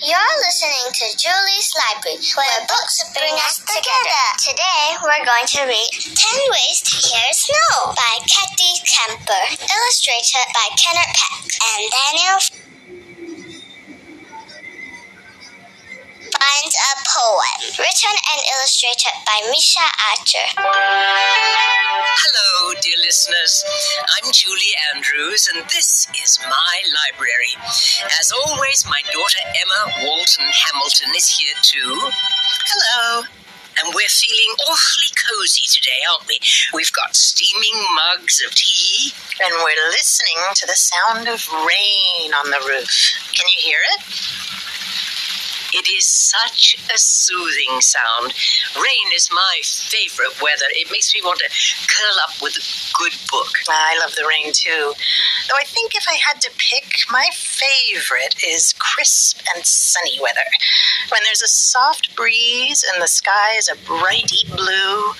You're listening to Julie's Library, where books bring us together. Today, we're going to read 10 Ways to Hear Snow by Cathy Camper, illustrated by Kenard Pak and Daniel finds a poem, written and illustrated by Micha Archer. Listeners. I'm Julie Andrews, and this is my library. As always, my daughter Emma Walton Hamilton is here too. Hello. And we're feeling awfully cozy today, aren't we? We've got steaming mugs of tea. And we're listening to the sound of rain on the roof. Can you hear it? It is such a soothing sound. Rain is my favorite weather. It makes me want to curl up with a good book. I love the rain too. Though I think if I had to pick, my favorite is crisp and sunny weather. When there's a soft breeze and the sky is a bright deep blue.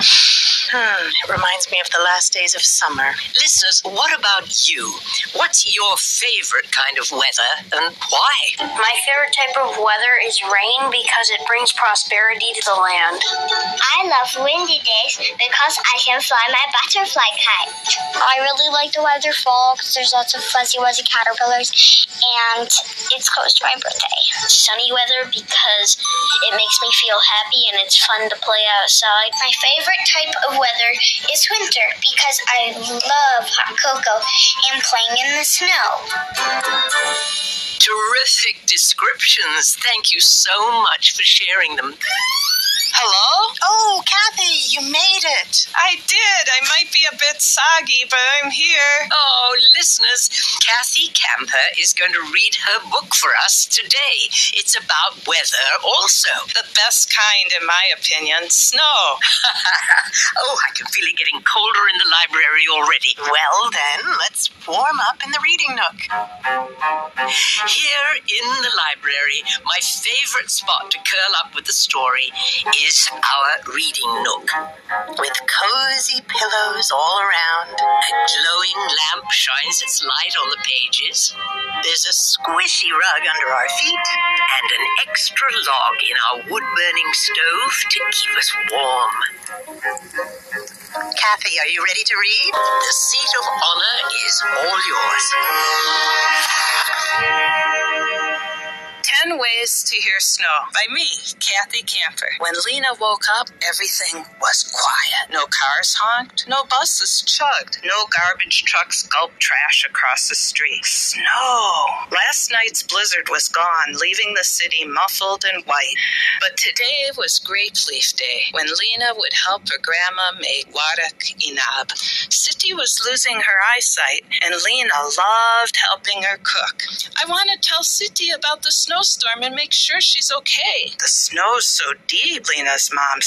Hmm, it reminds me of the last days of summer. Listeners, what about you? What's your favorite kind of weather and why? My favorite type of weather is rain because it brings prosperity to the land. I love windy days because I can fly my butterfly kite. I really like the weather fall because there's lots of fuzzy wuzzy caterpillars and it's close to my birthday. Sunny weather because it makes me feel happy and it's fun to play outside. My favorite type of weather is winter because I love hot cocoa and playing in the snow. Terrific descriptions. Thank you so much for sharing them. Hello? Oh, Cathy, you made it. I did. I might be a bit soggy, but I'm here. Oh, listeners, Cathy Camper is going to read her book for us today. It's about weather also. The best kind, in my opinion snow. oh, I can feel it getting colder in the library already. Well, then, let's warm up in the reading nook. Here in the library, my favorite spot to curl up with the story is our reading nook. With cozy pillows all around. A glowing lamp shines its light on the pages. There's a squishy rug under our feet. And an extra log in our wood burning stove to keep us warm. Cathy, are you ready to read? The seat of honor is all yours. Ten Ways to Hear Snow by me, Cathy Camper. When Lena woke up, everything was quiet. No cars honked, no buses chugged, no garbage trucks gulped trash across the street. Snow! Last night's blizzard was gone, leaving the city muffled and white. But today was Grape Leaf Day, when Lena would help her grandma make warak inab. Sitti was losing her eyesight, and Lena loved helping her cook. I want to tell Sitti about the snowstorm and make sure she's okay. The snow's so deep, Lena's mom